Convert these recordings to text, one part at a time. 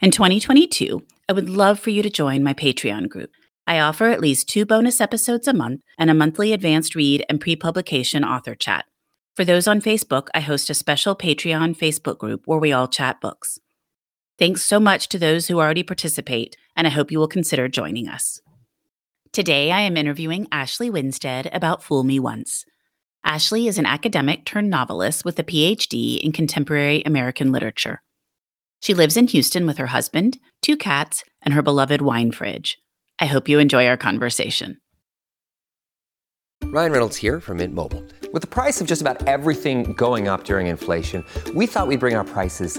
In 2022, I would love for you to join my Patreon group. I offer at least two bonus episodes a month and a monthly advanced read and pre publication author chat. For those on Facebook, I host a special Patreon Facebook group where we all chat books. Thanks so much to those who already participate, and I hope you will consider joining us. Today, I am interviewing Ashley Winstead about Fool Me Once. Ashley is an academic turned novelist with a PhD in contemporary American literature. She lives in Houston with her husband, two cats, and her beloved wine fridge. I hope you enjoy our conversation. Ryan Reynolds here from Mint Mobile. With the price of just about everything going up during inflation, we thought we'd bring our prices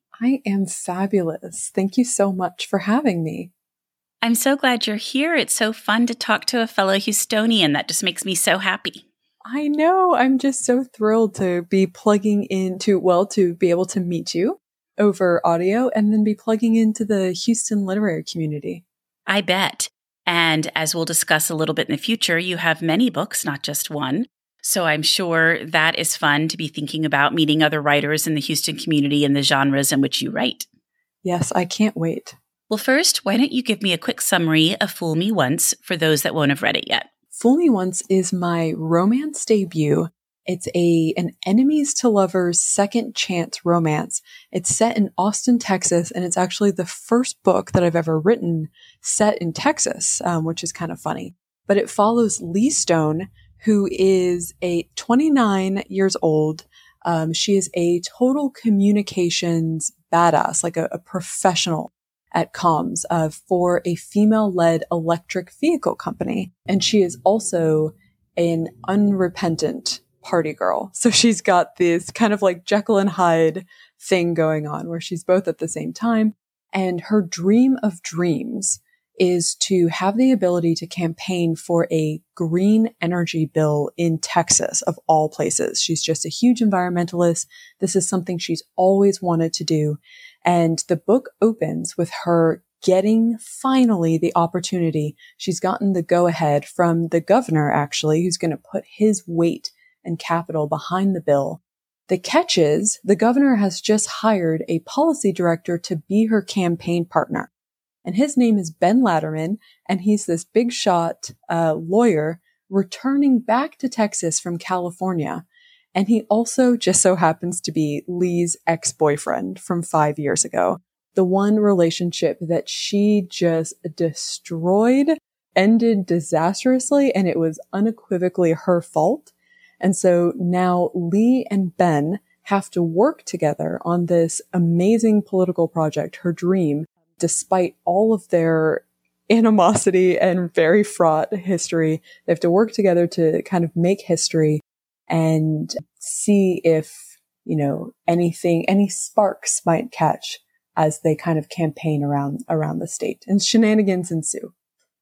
I am fabulous. Thank you so much for having me. I'm so glad you're here. It's so fun to talk to a fellow Houstonian. That just makes me so happy. I know. I'm just so thrilled to be plugging into, well, to be able to meet you over audio and then be plugging into the Houston literary community. I bet. And as we'll discuss a little bit in the future, you have many books, not just one. So I'm sure that is fun to be thinking about meeting other writers in the Houston community and the genres in which you write. Yes, I can't wait. Well, first, why don't you give me a quick summary of Fool Me Once for those that won't have read it yet? Fool Me Once is my romance debut. It's a an enemies to lovers second chance romance. It's set in Austin, Texas, and it's actually the first book that I've ever written set in Texas, um, which is kind of funny. But it follows Lee Stone, who is a 29 years old. Um, she is a total communications badass, like a, a professional at comms uh, for a female-led electric vehicle company, and she is also an unrepentant party girl. So she's got this kind of like Jekyll and Hyde thing going on, where she's both at the same time. And her dream of dreams is to have the ability to campaign for a green energy bill in Texas of all places. She's just a huge environmentalist. This is something she's always wanted to do. And the book opens with her getting finally the opportunity. She's gotten the go ahead from the governor, actually, who's going to put his weight and capital behind the bill. The catch is the governor has just hired a policy director to be her campaign partner. And his name is Ben Latterman, and he's this big shot uh, lawyer returning back to Texas from California. And he also just so happens to be Lee's ex-boyfriend from five years ago. The one relationship that she just destroyed ended disastrously and it was unequivocally her fault. And so now Lee and Ben have to work together on this amazing political project, her dream, despite all of their animosity and very fraught history. They have to work together to kind of make history and see if, you know, anything, any sparks might catch as they kind of campaign around, around the state and shenanigans ensue.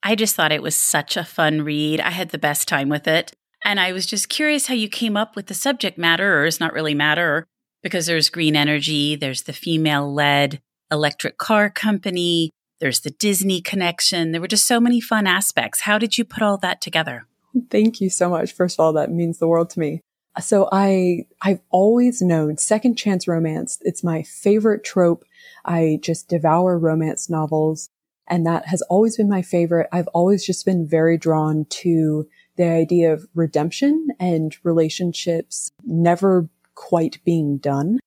I just thought it was such a fun read. I had the best time with it. And I was just curious how you came up with the subject matter, or it's not really matter, because there's green energy, there's the female led electric car company, there's the Disney connection. There were just so many fun aspects. How did you put all that together? Thank you so much. First of all, that means the world to me. So I, I've always known second chance romance. It's my favorite trope. I just devour romance novels and that has always been my favorite. I've always just been very drawn to the idea of redemption and relationships never quite being done.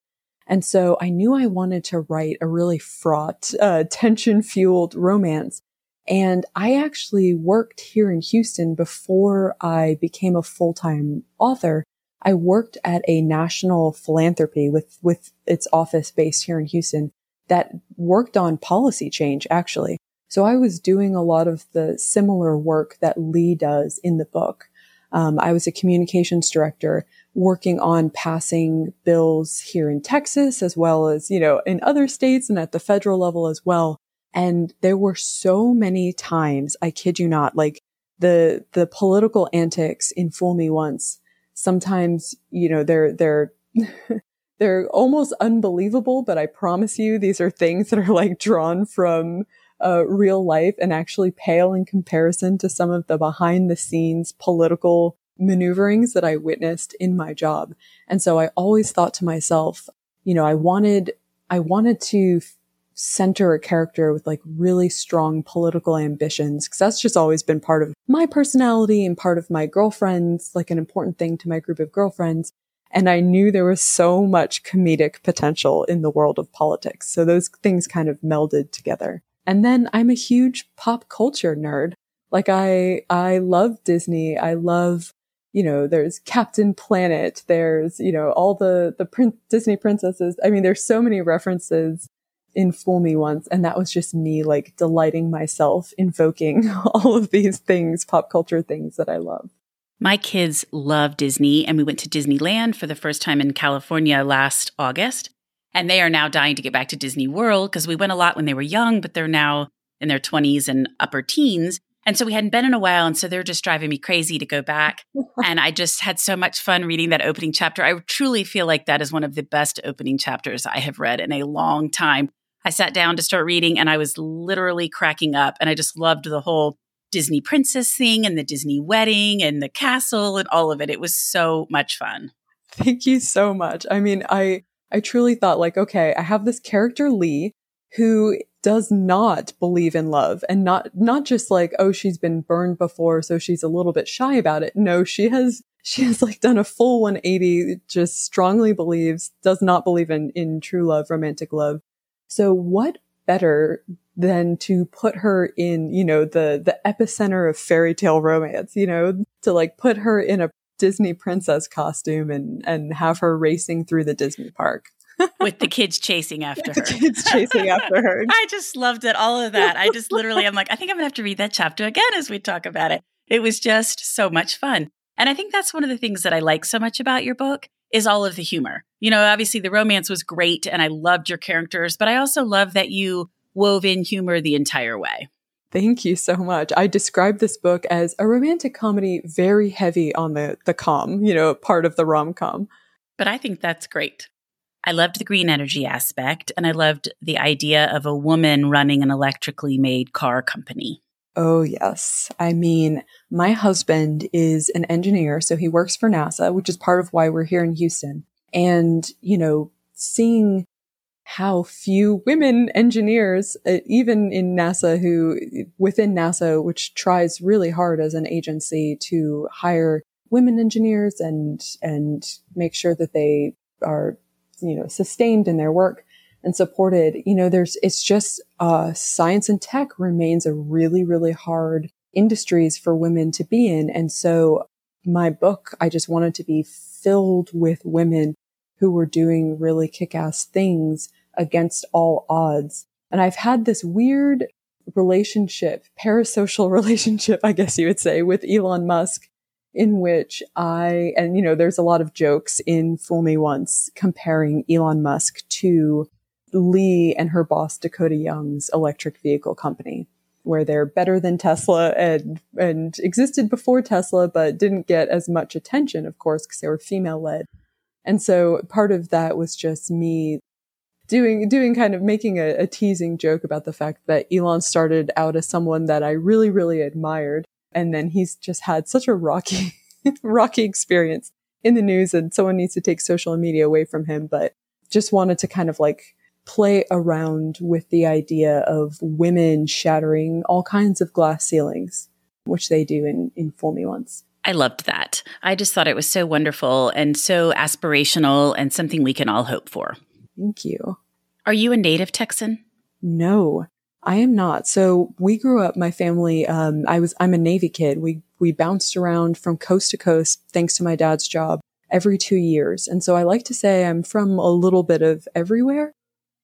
And so I knew I wanted to write a really fraught, uh, tension fueled romance. And I actually worked here in Houston before I became a full time author. I worked at a national philanthropy with, with its office based here in Houston that worked on policy change, actually. So I was doing a lot of the similar work that Lee does in the book. Um, I was a communications director working on passing bills here in Texas, as well as, you know, in other states and at the federal level as well. And there were so many times, I kid you not, like the, the political antics in Fool Me Once. Sometimes, you know, they're, they're, they're almost unbelievable, but I promise you, these are things that are like drawn from uh, real life and actually pale in comparison to some of the behind the scenes political maneuverings that I witnessed in my job. And so I always thought to myself, you know, I wanted, I wanted to center a character with like really strong political ambitions because that's just always been part of my personality and part of my girlfriends, like an important thing to my group of girlfriends. And I knew there was so much comedic potential in the world of politics. So those things kind of melded together. And then I'm a huge pop culture nerd. Like I, I love Disney. I love, you know, there's Captain Planet. There's, you know, all the, the prin- Disney princesses. I mean, there's so many references in Fool Me Once. And that was just me like delighting myself, invoking all of these things, pop culture things that I love. My kids love Disney, and we went to Disneyland for the first time in California last August. And they are now dying to get back to Disney World because we went a lot when they were young, but they're now in their 20s and upper teens. And so we hadn't been in a while. And so they're just driving me crazy to go back. and I just had so much fun reading that opening chapter. I truly feel like that is one of the best opening chapters I have read in a long time. I sat down to start reading and I was literally cracking up. And I just loved the whole Disney princess thing and the Disney wedding and the castle and all of it. It was so much fun. Thank you so much. I mean, I I truly thought like, okay, I have this character Lee who does not believe in love and not, not just like, oh, she's been burned before. So she's a little bit shy about it. No, she has, she has like done a full 180, just strongly believes, does not believe in, in true love, romantic love. So what better than to put her in, you know, the, the epicenter of fairy tale romance, you know, to like put her in a Disney princess costume and and have her racing through the Disney park. with the kids chasing after her. Kids chasing after her. I just loved it. All of that. I just literally, I'm like, I think I'm gonna have to read that chapter again as we talk about it. It was just so much fun. And I think that's one of the things that I like so much about your book is all of the humor. You know, obviously the romance was great and I loved your characters, but I also love that you wove in humor the entire way. Thank you so much. I describe this book as a romantic comedy very heavy on the, the com, you know, part of the rom com. But I think that's great. I loved the green energy aspect and I loved the idea of a woman running an electrically made car company. Oh, yes. I mean, my husband is an engineer, so he works for NASA, which is part of why we're here in Houston. And, you know, seeing how few women engineers, uh, even in NASA, who within NASA, which tries really hard as an agency to hire women engineers and and make sure that they are you know sustained in their work and supported. You know, there's it's just uh, science and tech remains a really really hard industries for women to be in, and so my book I just wanted to be filled with women who were doing really kick-ass things against all odds. And I've had this weird relationship, parasocial relationship, I guess you would say, with Elon Musk, in which I, and you know, there's a lot of jokes in Fool Me Once comparing Elon Musk to Lee and her boss, Dakota Young's electric vehicle company. where they're better than Tesla and and existed before Tesla, but didn't get as much attention, of course, because they were female led. And so part of that was just me doing doing kind of making a, a teasing joke about the fact that Elon started out as someone that I really really admired, and then he's just had such a rocky rocky experience in the news, and someone needs to take social media away from him. But just wanted to kind of like play around with the idea of women shattering all kinds of glass ceilings, which they do in, in Fool Me Once. I loved that. I just thought it was so wonderful and so aspirational and something we can all hope for. Thank you. Are you a native Texan? No, I am not. So we grew up, my family, um, I was, I'm a Navy kid. We, we bounced around from coast to coast thanks to my dad's job every two years. And so I like to say I'm from a little bit of everywhere.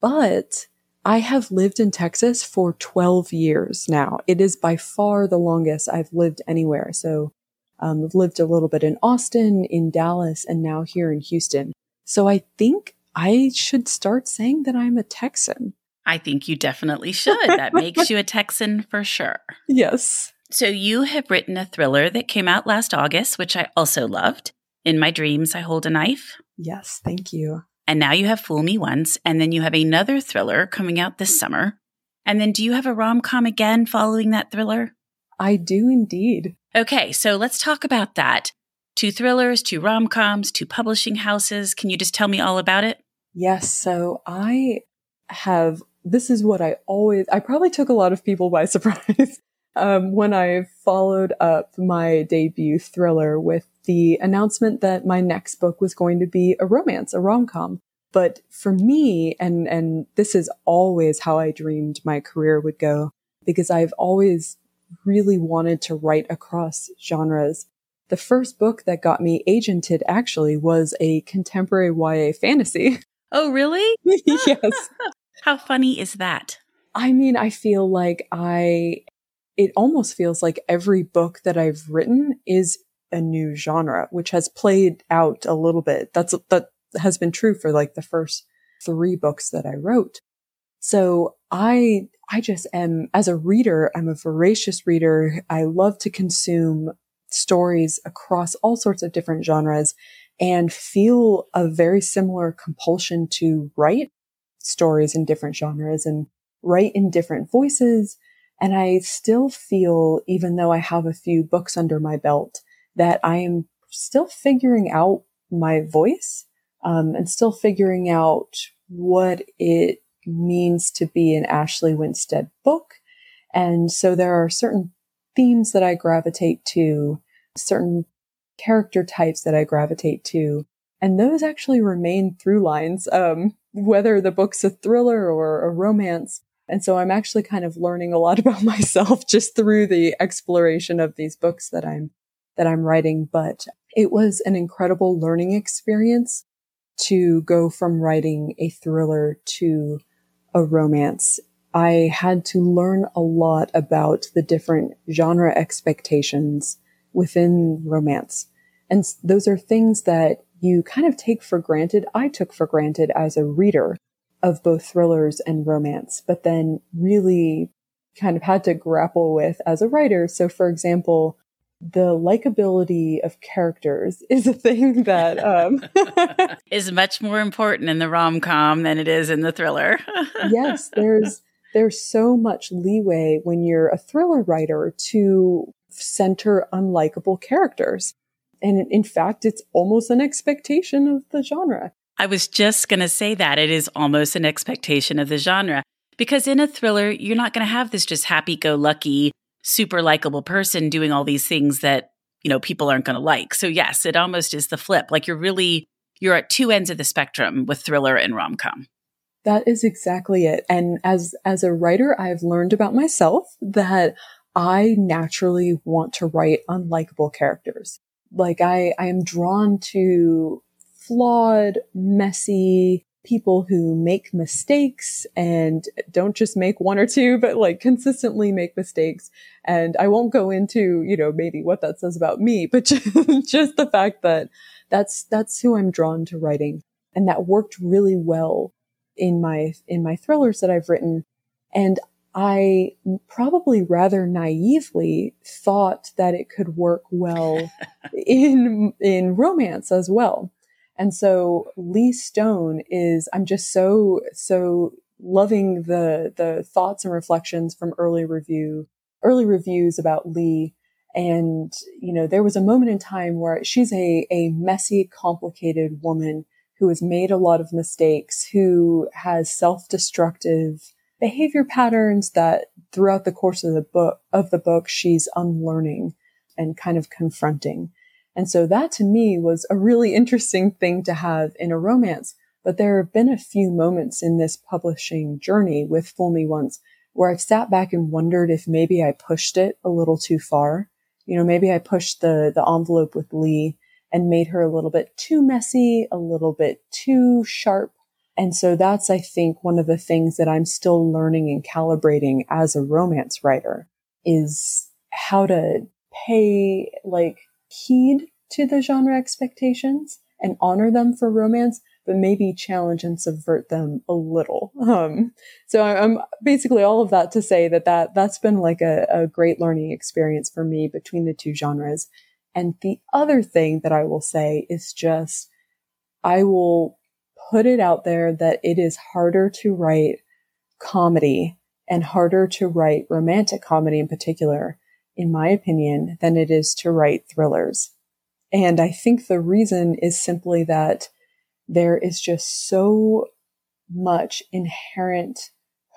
But I have lived in Texas for 12 years now. It is by far the longest I've lived anywhere. So um, I've lived a little bit in Austin, in Dallas, and now here in Houston. So I think I should start saying that I'm a Texan. I think you definitely should. That makes you a Texan for sure. Yes. So you have written a thriller that came out last August, which I also loved. In My Dreams, I Hold a Knife. Yes, thank you. And now you have Fool Me Once, and then you have another thriller coming out this summer. And then do you have a rom com again following that thriller? I do indeed. Okay, so let's talk about that. Two thrillers, two rom coms, two publishing houses. Can you just tell me all about it? Yes. So I have, this is what I always, I probably took a lot of people by surprise um, when I followed up my debut thriller with the announcement that my next book was going to be a romance, a rom-com. But for me, and, and this is always how I dreamed my career would go, because I've always really wanted to write across genres. The first book that got me agented actually was a contemporary YA fantasy. Oh, really? yes. How funny is that? I mean, I feel like I, it almost feels like every book that I've written is a new genre, which has played out a little bit. That's, that has been true for like the first three books that I wrote. So I, I just am, as a reader, I'm a voracious reader. I love to consume stories across all sorts of different genres and feel a very similar compulsion to write stories in different genres and write in different voices. And I still feel, even though I have a few books under my belt, that I am still figuring out my voice um, and still figuring out what it means to be an Ashley Winstead book. And so there are certain themes that I gravitate to, certain character types that I gravitate to. And those actually remain through lines, um, whether the book's a thriller or a romance. And so I'm actually kind of learning a lot about myself just through the exploration of these books that I'm that I'm writing, but it was an incredible learning experience to go from writing a thriller to a romance. I had to learn a lot about the different genre expectations within romance. And those are things that you kind of take for granted. I took for granted as a reader of both thrillers and romance, but then really kind of had to grapple with as a writer. So for example, the likability of characters is a thing that um, is much more important in the rom com than it is in the thriller. yes, there's there's so much leeway when you're a thriller writer to center unlikable characters. And in fact, it's almost an expectation of the genre. I was just going to say that it is almost an expectation of the genre because in a thriller, you're not going to have this just happy go lucky super likable person doing all these things that, you know, people aren't going to like. So yes, it almost is the flip. Like you're really you're at two ends of the spectrum with thriller and rom-com. That is exactly it. And as as a writer, I've learned about myself that I naturally want to write unlikable characters. Like I I am drawn to flawed, messy, people who make mistakes and don't just make one or two, but like consistently make mistakes. And I won't go into, you know, maybe what that says about me, but just, just the fact that that's, that's who I'm drawn to writing. And that worked really well in my, in my thrillers that I've written. And I probably rather naively thought that it could work well in, in romance as well. And so Lee Stone is, I'm just so, so loving the, the thoughts and reflections from early review, early reviews about Lee. And, you know, there was a moment in time where she's a, a messy, complicated woman who has made a lot of mistakes, who has self-destructive behavior patterns that throughout the course of the book, of the book, she's unlearning and kind of confronting. And so that to me was a really interesting thing to have in a romance. But there have been a few moments in this publishing journey with Fool Me Once where I've sat back and wondered if maybe I pushed it a little too far. You know, maybe I pushed the, the envelope with Lee and made her a little bit too messy, a little bit too sharp. And so that's, I think, one of the things that I'm still learning and calibrating as a romance writer is how to pay like heed to the genre expectations and honor them for romance, but maybe challenge and subvert them a little. Um, so I'm basically all of that to say that, that that's been like a, a great learning experience for me between the two genres. And the other thing that I will say is just, I will put it out there that it is harder to write comedy and harder to write romantic comedy in particular, in my opinion, than it is to write thrillers. And I think the reason is simply that there is just so much inherent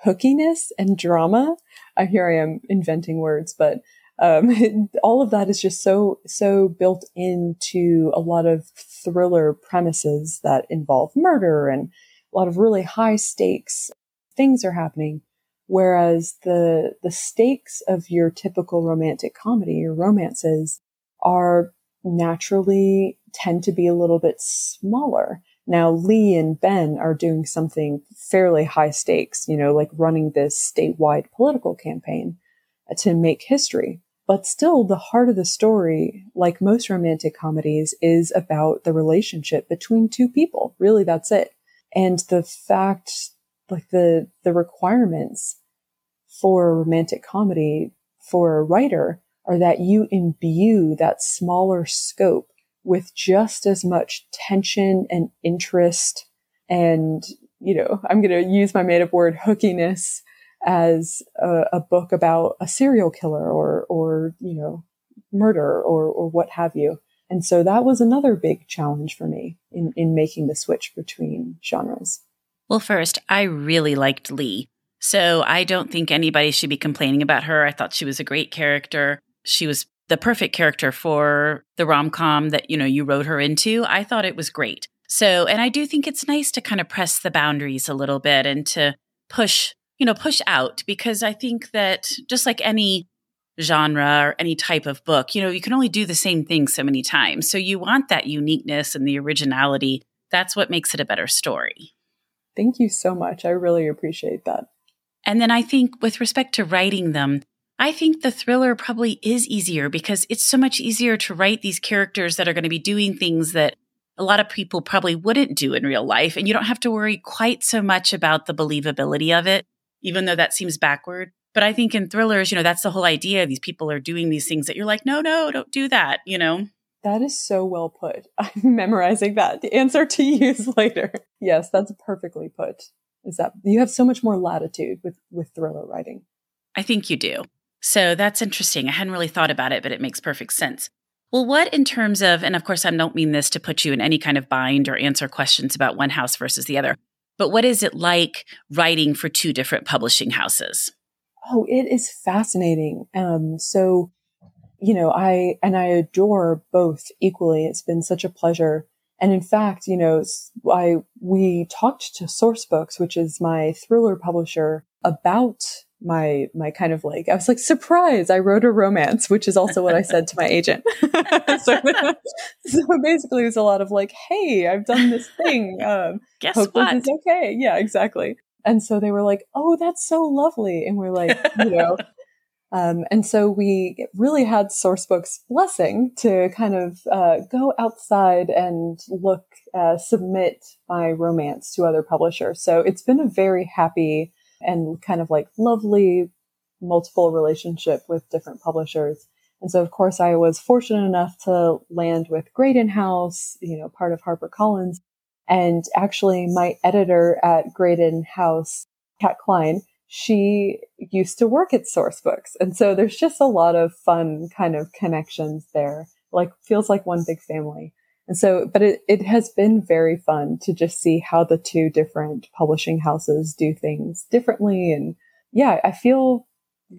hookiness and drama. I here I am inventing words, but um, all of that is just so so built into a lot of thriller premises that involve murder and a lot of really high stakes things are happening. Whereas the the stakes of your typical romantic comedy, your romances, are naturally tend to be a little bit smaller. Now, Lee and Ben are doing something fairly high stakes, you know, like running this statewide political campaign uh, to make history. But still, the heart of the story, like most romantic comedies, is about the relationship between two people. Really, that's it. And the fact, like the, the requirements for a romantic comedy for a writer are that you imbue that smaller scope with just as much tension and interest and, you know, I'm going to use my made up word hookiness as a, a, book about a serial killer or, or, you know, murder or, or what have you. And so that was another big challenge for me in, in making the switch between genres. Well, first, I really liked Lee. So I don't think anybody should be complaining about her. I thought she was a great character. She was the perfect character for the rom-com that you know you wrote her into. I thought it was great. So and i do think it's nice to kind of press the boundaries a little bit and to push you know push out because i think that just like any genre or any type of book you know you can only do the same thing so many times. So you want that uniqueness and the originality. That's what makes it a better story. Thank you so much. I really appreciate that and then i think with respect to writing them I think the thriller probably is easier because it's so much easier to write these characters that are going to be doing things that a lot of people probably wouldn't do in real life. And you don't have to worry quite so much about the believability of it, even though that seems backward. But I think in thrillers, you know, that's the whole idea. These people are doing these things that you're like, no, no, don't do that, you know? That is so well put. I'm memorizing that. The answer to use later. Yes, that's perfectly put. Is that you have so much more latitude with, with thriller writing. I think you do. So that's interesting. I hadn't really thought about it, but it makes perfect sense. Well, what in terms of, and of course, I don't mean this to put you in any kind of bind or answer questions about one house versus the other, but what is it like writing for two different publishing houses? Oh, it is fascinating. Um, so, you know, I, and I adore both equally. It's been such a pleasure. And in fact, you know, I, we talked to Sourcebooks, which is my thriller publisher about my my kind of like I was like surprise I wrote a romance which is also what I said to my agent. So, so basically it was a lot of like hey I've done this thing um, guess what? is okay. Yeah exactly. And so they were like oh that's so lovely. And we're like you know um, and so we really had Sourcebook's blessing to kind of uh, go outside and look uh, submit my romance to other publishers so it's been a very happy and kind of like lovely multiple relationship with different publishers. And so, of course, I was fortunate enough to land with Graydon House, you know, part of HarperCollins. And actually, my editor at Graydon House, Cat Clyne, she used to work at Sourcebooks. And so there's just a lot of fun kind of connections there. Like, feels like one big family. And so, but it, it has been very fun to just see how the two different publishing houses do things differently. And yeah, I feel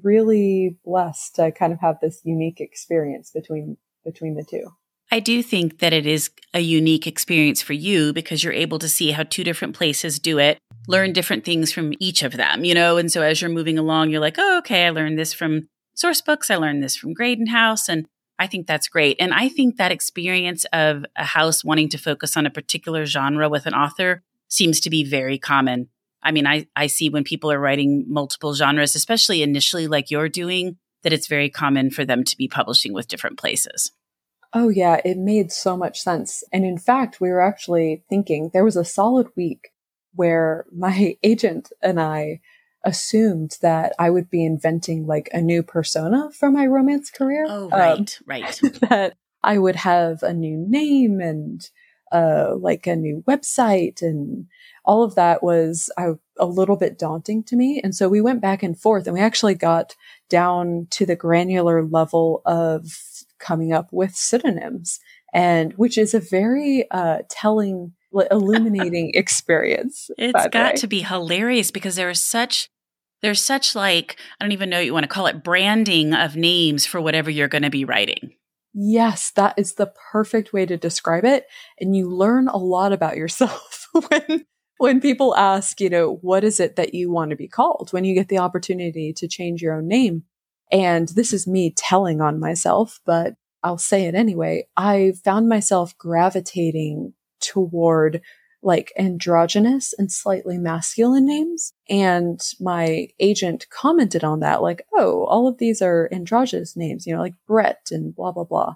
really blessed to kind of have this unique experience between, between the two. I do think that it is a unique experience for you because you're able to see how two different places do it, learn different things from each of them, you know? And so as you're moving along, you're like, oh, okay, I learned this from Sourcebooks. I learned this from Graydon House. And I think that's great. And I think that experience of a house wanting to focus on a particular genre with an author seems to be very common. I mean, I, I see when people are writing multiple genres, especially initially like you're doing, that it's very common for them to be publishing with different places. Oh, yeah, it made so much sense. And in fact, we were actually thinking there was a solid week where my agent and I assumed that I would be inventing like a new persona for my romance career. Oh, right, um, right. that I would have a new name and uh, like a new website and all of that was uh, a little bit daunting to me. And so we went back and forth and we actually got down to the granular level of coming up with pseudonyms and which is a very uh, telling illuminating experience. It's got to be hilarious because there are such there's such like I don't even know what you want to call it branding of names for whatever you're going to be writing. Yes, that is the perfect way to describe it and you learn a lot about yourself when when people ask, you know, what is it that you want to be called when you get the opportunity to change your own name. And this is me telling on myself, but I'll say it anyway. I found myself gravitating toward like androgynous and slightly masculine names. And my agent commented on that, like, oh, all of these are androgynous names, you know, like Brett and blah, blah, blah.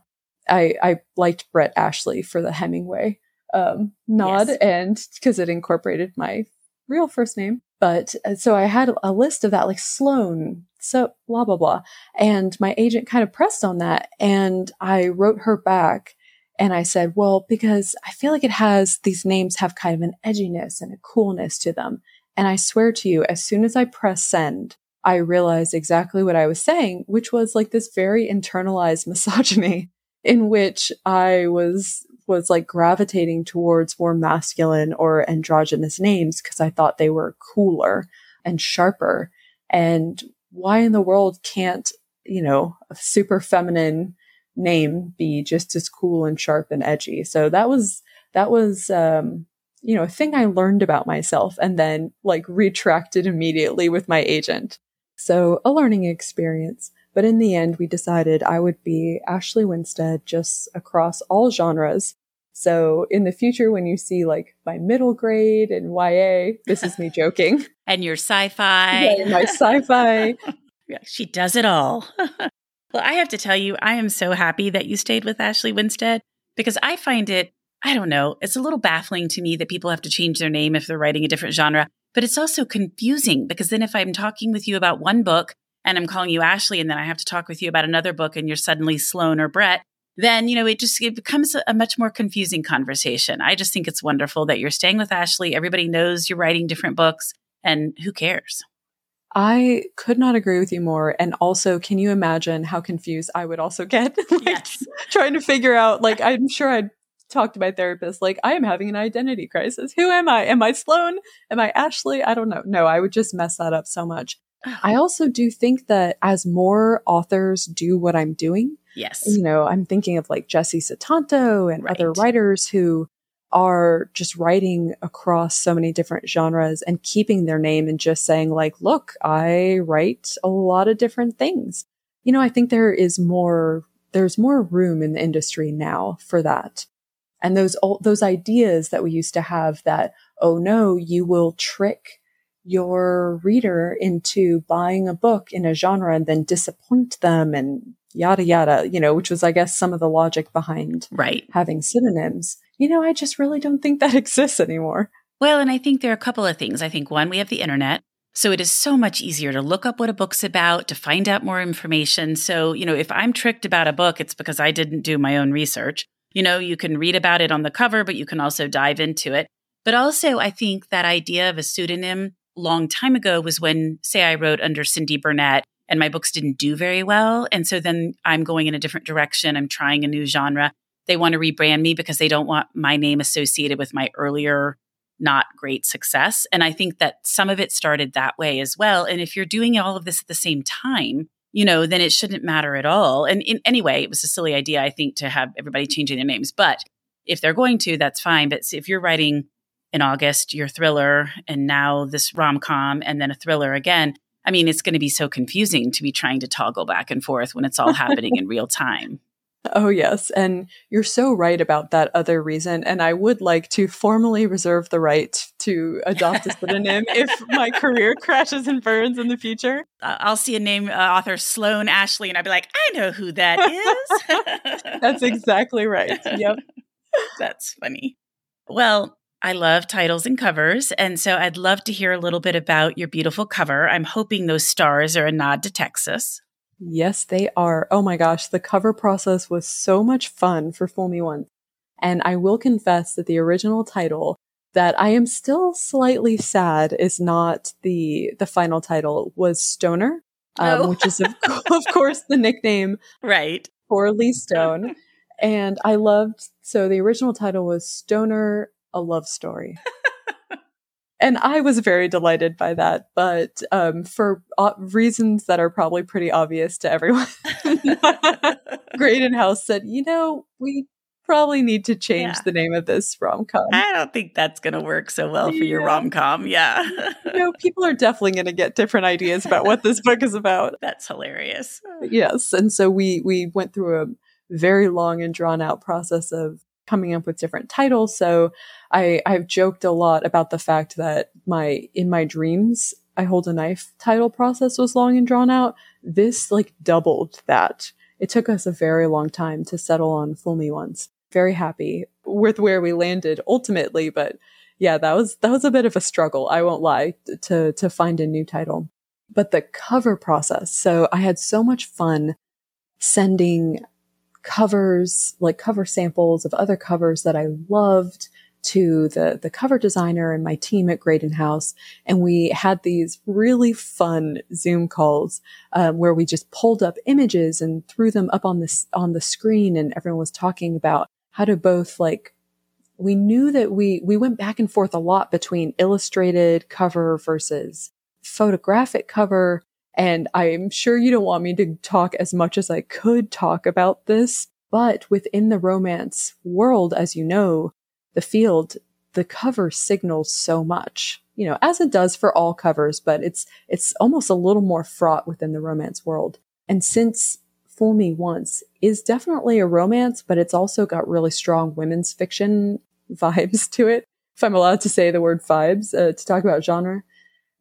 I, I liked Brett Ashley for the Hemingway um, nod yes. and because it incorporated my real first name. But uh, so I had a list of that, like Sloan, so blah, blah, blah. And my agent kind of pressed on that. And I wrote her back and I said, well, because I feel like it has, these names have kind of an edginess and a coolness to them. And I swear to you, as soon as I press send, I realized exactly what I was saying, which was like this very internalized misogyny in which I was, was like gravitating towards more masculine or androgynous names because I thought they were cooler and sharper. And why in the world can't, you know, a super feminine name be just as cool and sharp and edgy. So that was, that was, um, you know, a thing I learned about myself and then like retracted immediately with my agent. So a learning experience. But in the end, we decided I would be Ashley Winstead just across all genres. So in the future, when you see like my middle grade and YA, this is me joking. and your sci-fi. Yeah, my sci-fi. yeah, she does it all. Well, I have to tell you, I am so happy that you stayed with Ashley Winstead because I find it, I don't know, it's a little baffling to me that people have to change their name if they're writing a different genre, but it's also confusing because then if I'm talking with you about one book and I'm calling you Ashley and then I have to talk with you about another book and you're suddenly Sloan or Brett, then, you know, it just it becomes a, a much more confusing conversation. I just think it's wonderful that you're staying with Ashley. Everybody knows you're writing different books and who cares? I could not agree with you more. And also, can you imagine how confused I would also get? like, yes. Trying to figure out, like, I'm sure I'd talk to my therapist, like, I am having an identity crisis. Who am I? Am I Sloan? Am I Ashley? I don't know. No, I would just mess that up so much. I also do think that as more authors do what I'm doing, yes, you know, I'm thinking of like Jesse Sutanto and right. other writers who are just writing across so many different genres and keeping their name and just saying like, look, I write a lot of different things. You know, I think there is more, there's more room in the industry now for that. And those, those ideas that we used to have that, oh no, you will trick your reader into buying a book in a genre and then disappoint them and yada yada, you know, which was, I guess, some of the logic behind right. having pseudonyms you know, I just really don't think that exists anymore. Well, and I think there are a couple of things. I think one, we have the internet. So it is so much easier to look up what a book's about, to find out more information. So, you know, if I'm tricked about a book, it's because I didn't do my own research. You know, you can read about it on the cover, but you can also dive into it. But also, I think that idea of a pseudonym long time ago was when, say, I wrote under Cindy Burnett and my books didn't do very well. And so then I'm going in a different direction. I'm trying a new genre. They want to rebrand me because they don't want my name associated with my earlier not great success. And I think that some of it started that way as well. And if you're doing all of this at the same time, you know, then it shouldn't matter at all. And in anyway, it was a silly idea, I think, to have everybody changing their names. But if they're going to, that's fine. But if you're writing in August your thriller and now this rom com and then a thriller again, I mean, it's going to be so confusing to be trying to toggle back and forth when it's all happening in real time. Oh, yes. And you're so right about that other reason. And I would like to formally reserve the right to adopt a pseudonym if my career crashes and burns in the future. I'll see a name, uh, author Sloan Ashley, and I'll be like, I know who that is. That's exactly right. Yep. That's funny. Well, I love titles and covers. And so I'd love to hear a little bit about your beautiful cover. I'm hoping those stars are a nod to Texas. Yes, they are. Oh my gosh, the cover process was so much fun for Fool Me Once. And I will confess that the original title that I am still slightly sad is not the the final title was Stoner, um, oh. which is of, of course the nickname right for Lee Stone. and I loved so the original title was Stoner, a love story. and I was very delighted by that. But um, for uh, reasons that are probably pretty obvious to everyone, Graydon House said, "You know, we probably need to change yeah. the name of this rom com." I don't think that's going to work so well for yeah. your rom com. Yeah, you know, people are definitely going to get different ideas about what this book is about. That's hilarious. Yes, and so we we went through a very long and drawn out process of coming up with different titles. So I, I've joked a lot about the fact that my, in my dreams, I hold a knife title process was long and drawn out. This like doubled that. It took us a very long time to settle on Fool Me Once. Very happy with where we landed ultimately, but yeah, that was that was a bit of a struggle. I won't lie to to find a new title. But the cover process. So I had so much fun sending covers, like cover samples of other covers that I loved to the, the cover designer and my team at Graydon House. And we had these really fun Zoom calls, um, where we just pulled up images and threw them up on the, on the screen. And everyone was talking about how to both like, we knew that we, we went back and forth a lot between illustrated cover versus photographic cover and I'm sure you don't want me to talk as much as I could talk about this, but within the romance world, as you know, the field, the cover signals so much, you know, as it does for all covers, but it's, it's almost a little more fraught within the romance world. And since Fool Me Once is definitely a romance, but it's also got really strong women's fiction vibes to it. If I'm allowed to say the word vibes uh, to talk about genre,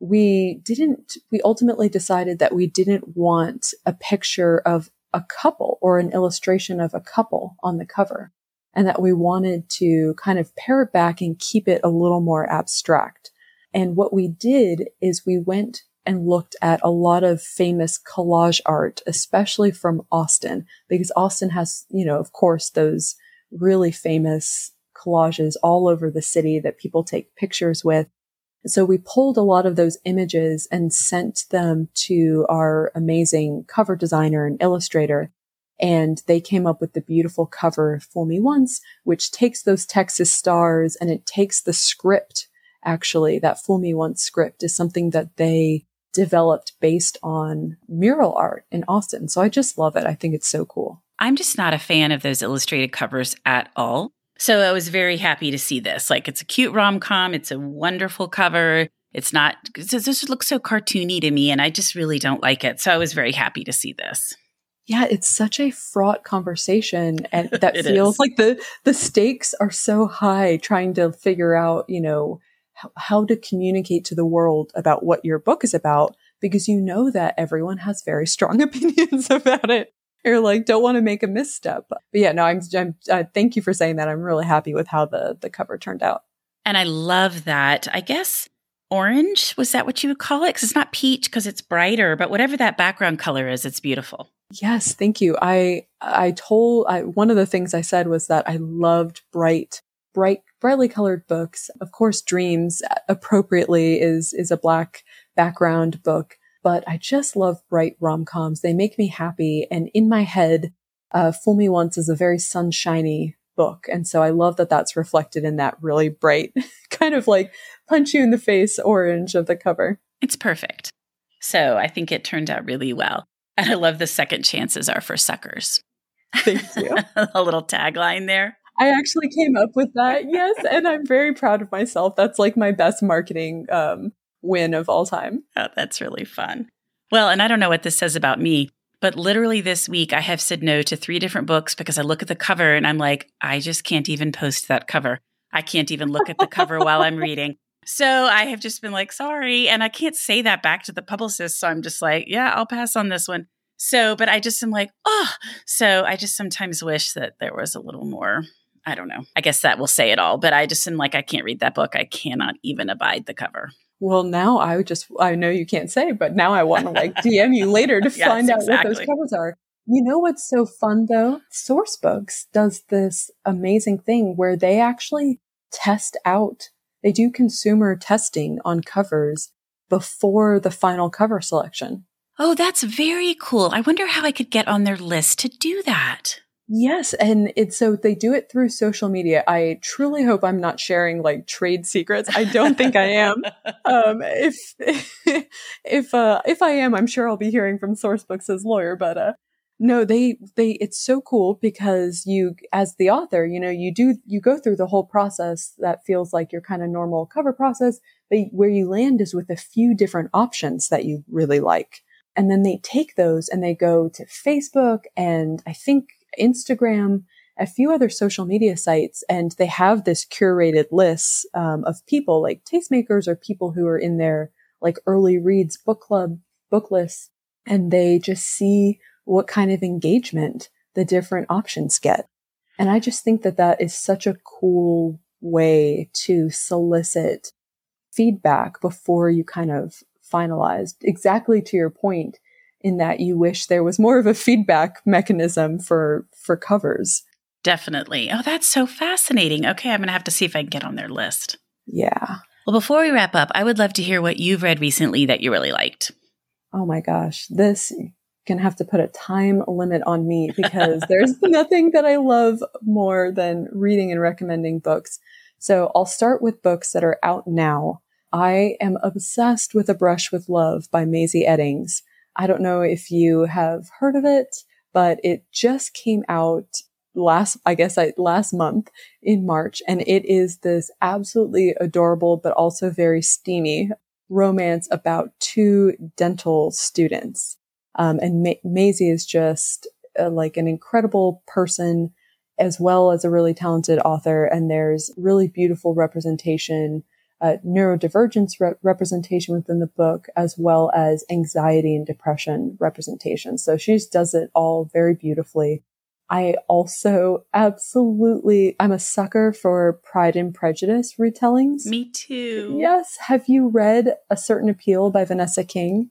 we didn't, we ultimately decided that we didn't want a picture of a couple or an illustration of a couple on the cover and that we wanted to kind of pare it back and keep it a little more abstract. And what we did is we went and looked at a lot of famous collage art, especially from Austin, because Austin has, you know, of course, those really famous collages all over the city that people take pictures with. So we pulled a lot of those images and sent them to our amazing cover designer and illustrator. And they came up with the beautiful cover Fool Me Once, which takes those Texas stars and it takes the script. Actually, that Fool Me Once script is something that they developed based on mural art in Austin. So I just love it. I think it's so cool. I'm just not a fan of those illustrated covers at all. So I was very happy to see this. Like it's a cute rom com. It's a wonderful cover. It's not, it just looks so cartoony to me and I just really don't like it. So I was very happy to see this. Yeah, it's such a fraught conversation and that feels is. like the the stakes are so high trying to figure out, you know, how, how to communicate to the world about what your book is about because you know that everyone has very strong opinions about it you're like don't want to make a misstep. But yeah, no, I'm, I'm uh, thank you for saying that. I'm really happy with how the the cover turned out. And I love that. I guess orange. Was that what you would call it? Because it's not peach because it's brighter, but whatever that background color is, it's beautiful. Yes, thank you. I I told I, one of the things I said was that I loved bright, bright, brightly colored books. Of course, Dreams appropriately is is a black background book, but I just love bright rom coms. They make me happy, and in my head, uh, "Fool Me Once" is a very sunshiny book, and so I love that that's reflected in that really bright, kind of like punch you in the face orange of the cover. It's perfect. So I think it turned out really well. And I love the second chances are for suckers. Thank you. a little tagline there. I actually came up with that. Yes. And I'm very proud of myself. That's like my best marketing um, win of all time. Oh, that's really fun. Well, and I don't know what this says about me, but literally this week I have said no to three different books because I look at the cover and I'm like, I just can't even post that cover. I can't even look at the cover while I'm reading. So I have just been like, sorry. And I can't say that back to the publicist. So I'm just like, yeah, I'll pass on this one. So, but I just am like, oh, so I just sometimes wish that there was a little more. I don't know. I guess that will say it all. But I just am like, I can't read that book. I cannot even abide the cover. Well, now I just, I know you can't say, but now I want to like DM you later to yes, find out exactly. what those covers are. You know what's so fun though? Sourcebooks does this amazing thing where they actually test out they do consumer testing on covers before the final cover selection. Oh, that's very cool. I wonder how I could get on their list to do that. Yes, and it's so they do it through social media. I truly hope I'm not sharing like trade secrets. I don't think I am. Um, if if uh, if I am, I'm sure I'll be hearing from Sourcebooks as lawyer. But uh, no, they, they, it's so cool because you, as the author, you know, you do, you go through the whole process that feels like your kind of normal cover process, but where you land is with a few different options that you really like. And then they take those and they go to Facebook and I think Instagram, a few other social media sites, and they have this curated list um, of people like tastemakers or people who are in their like early reads book club book lists, and they just see what kind of engagement the different options get. And I just think that that is such a cool way to solicit feedback before you kind of finalize. Exactly to your point in that you wish there was more of a feedback mechanism for for covers. Definitely. Oh, that's so fascinating. Okay, I'm going to have to see if I can get on their list. Yeah. Well, before we wrap up, I would love to hear what you've read recently that you really liked. Oh my gosh. This going to have to put a time limit on me because there's nothing that I love more than reading and recommending books. So I'll start with books that are out now. I am obsessed with A Brush with Love by Mazey Eddings. I don't know if you have heard of it, but it just came out last, I guess I, last month in March. And it is this absolutely adorable, but also very steamy romance about two dental students. Um, and Ma- Mazey is just uh, like an incredible person as well as a really talented author. And there's really beautiful representation, uh, neurodivergence re- representation within the book, as well as anxiety and depression representation. So she does it all very beautifully. I also absolutely, I'm a sucker for Pride and Prejudice retellings. Me too. Yes. Have you read A Certain Appeal by Vanessa King?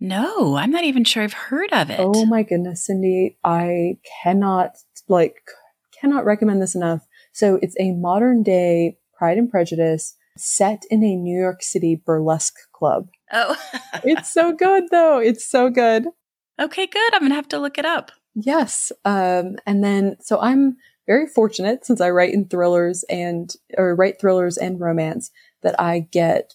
No, I'm not even sure I've heard of it. Oh my goodness, Cindy. I cannot, like, cannot recommend this enough. So it's a modern day Pride and Prejudice set in a New York City burlesque club. Oh, it's so good though. It's so good. Okay, good. I'm going to have to look it up. Yes. Um, and then, so I'm very fortunate since I write in thrillers and, or write thrillers and romance that I get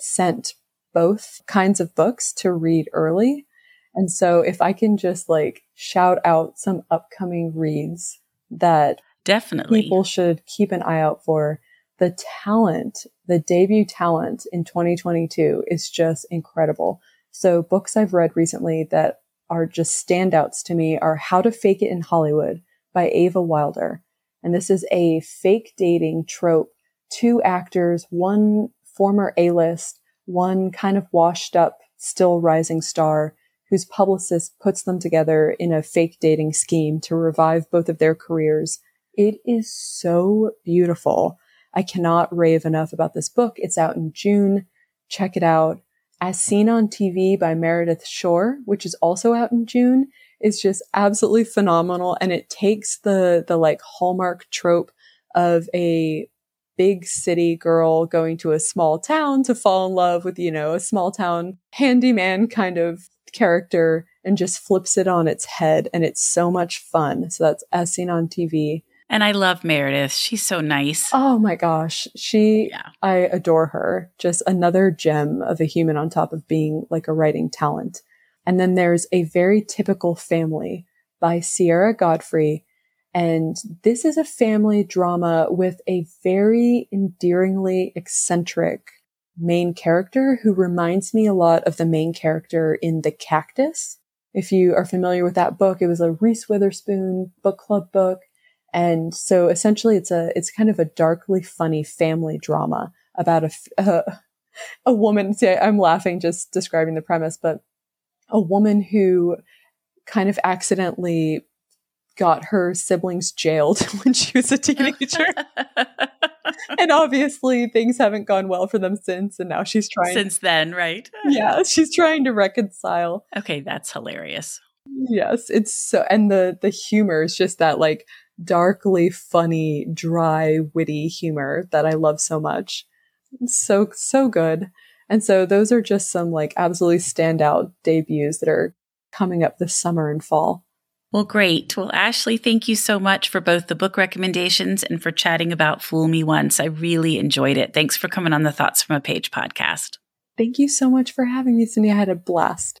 sent both kinds of books to read early. And so if I can just like shout out some upcoming reads that definitely people should keep an eye out for, the talent, the debut talent in 2022 is just incredible. So books I've read recently that are just standouts to me are How to Fake It in Hollywood by Ava Wilder. And this is a fake dating trope. Two actors, one former A-list one kind of washed up, still rising star whose publicist puts them together in a fake dating scheme to revive both of their careers. It is so beautiful. I cannot rave enough about this book. It's out in June. check it out. As Seen on TV by Meredith Schorr, which is also out in June, is just absolutely phenomenal. And it takes the, the like hallmark trope of a big city girl going to a small town to fall in love with, you know, a small town handyman kind of character and just flips it on its head. And it's so much fun. So that's as seen on TV. And I love Meredith. She's so nice. Oh my gosh. She, Yeah. I adore her. Just another gem of a human on top of being like a writing talent. And then there's a very typical family by Sierra Godfrey. And this is a family drama with a very endearingly eccentric main character who reminds me a lot of the main character in The Cactus. If you are familiar with that book, it was a Reese Witherspoon book club book. And so essentially it's a, it's kind of a darkly funny family drama about a a woman. See, I'm laughing just describing the premise, but a woman who kind of accidentally got her siblings jailed when she was a teenager. and obviously things haven't gone well for them since. And now she's trying, Since then, right? yeah, she's trying to reconcile. Okay, that's hilarious. Yes, it's so, and the, the humor is just that like darkly funny, dry, witty humor that I love so much. It's so, so good. And so those are just some like absolutely standout debuts that are coming up this summer and fall. Well, great. Well, Ashley, thank you so much for both the book recommendations and for chatting about Fool Me Once. I really enjoyed it. Thanks for coming on the Thoughts from a Page podcast. Thank you so much for having me, Cindy. I had a blast.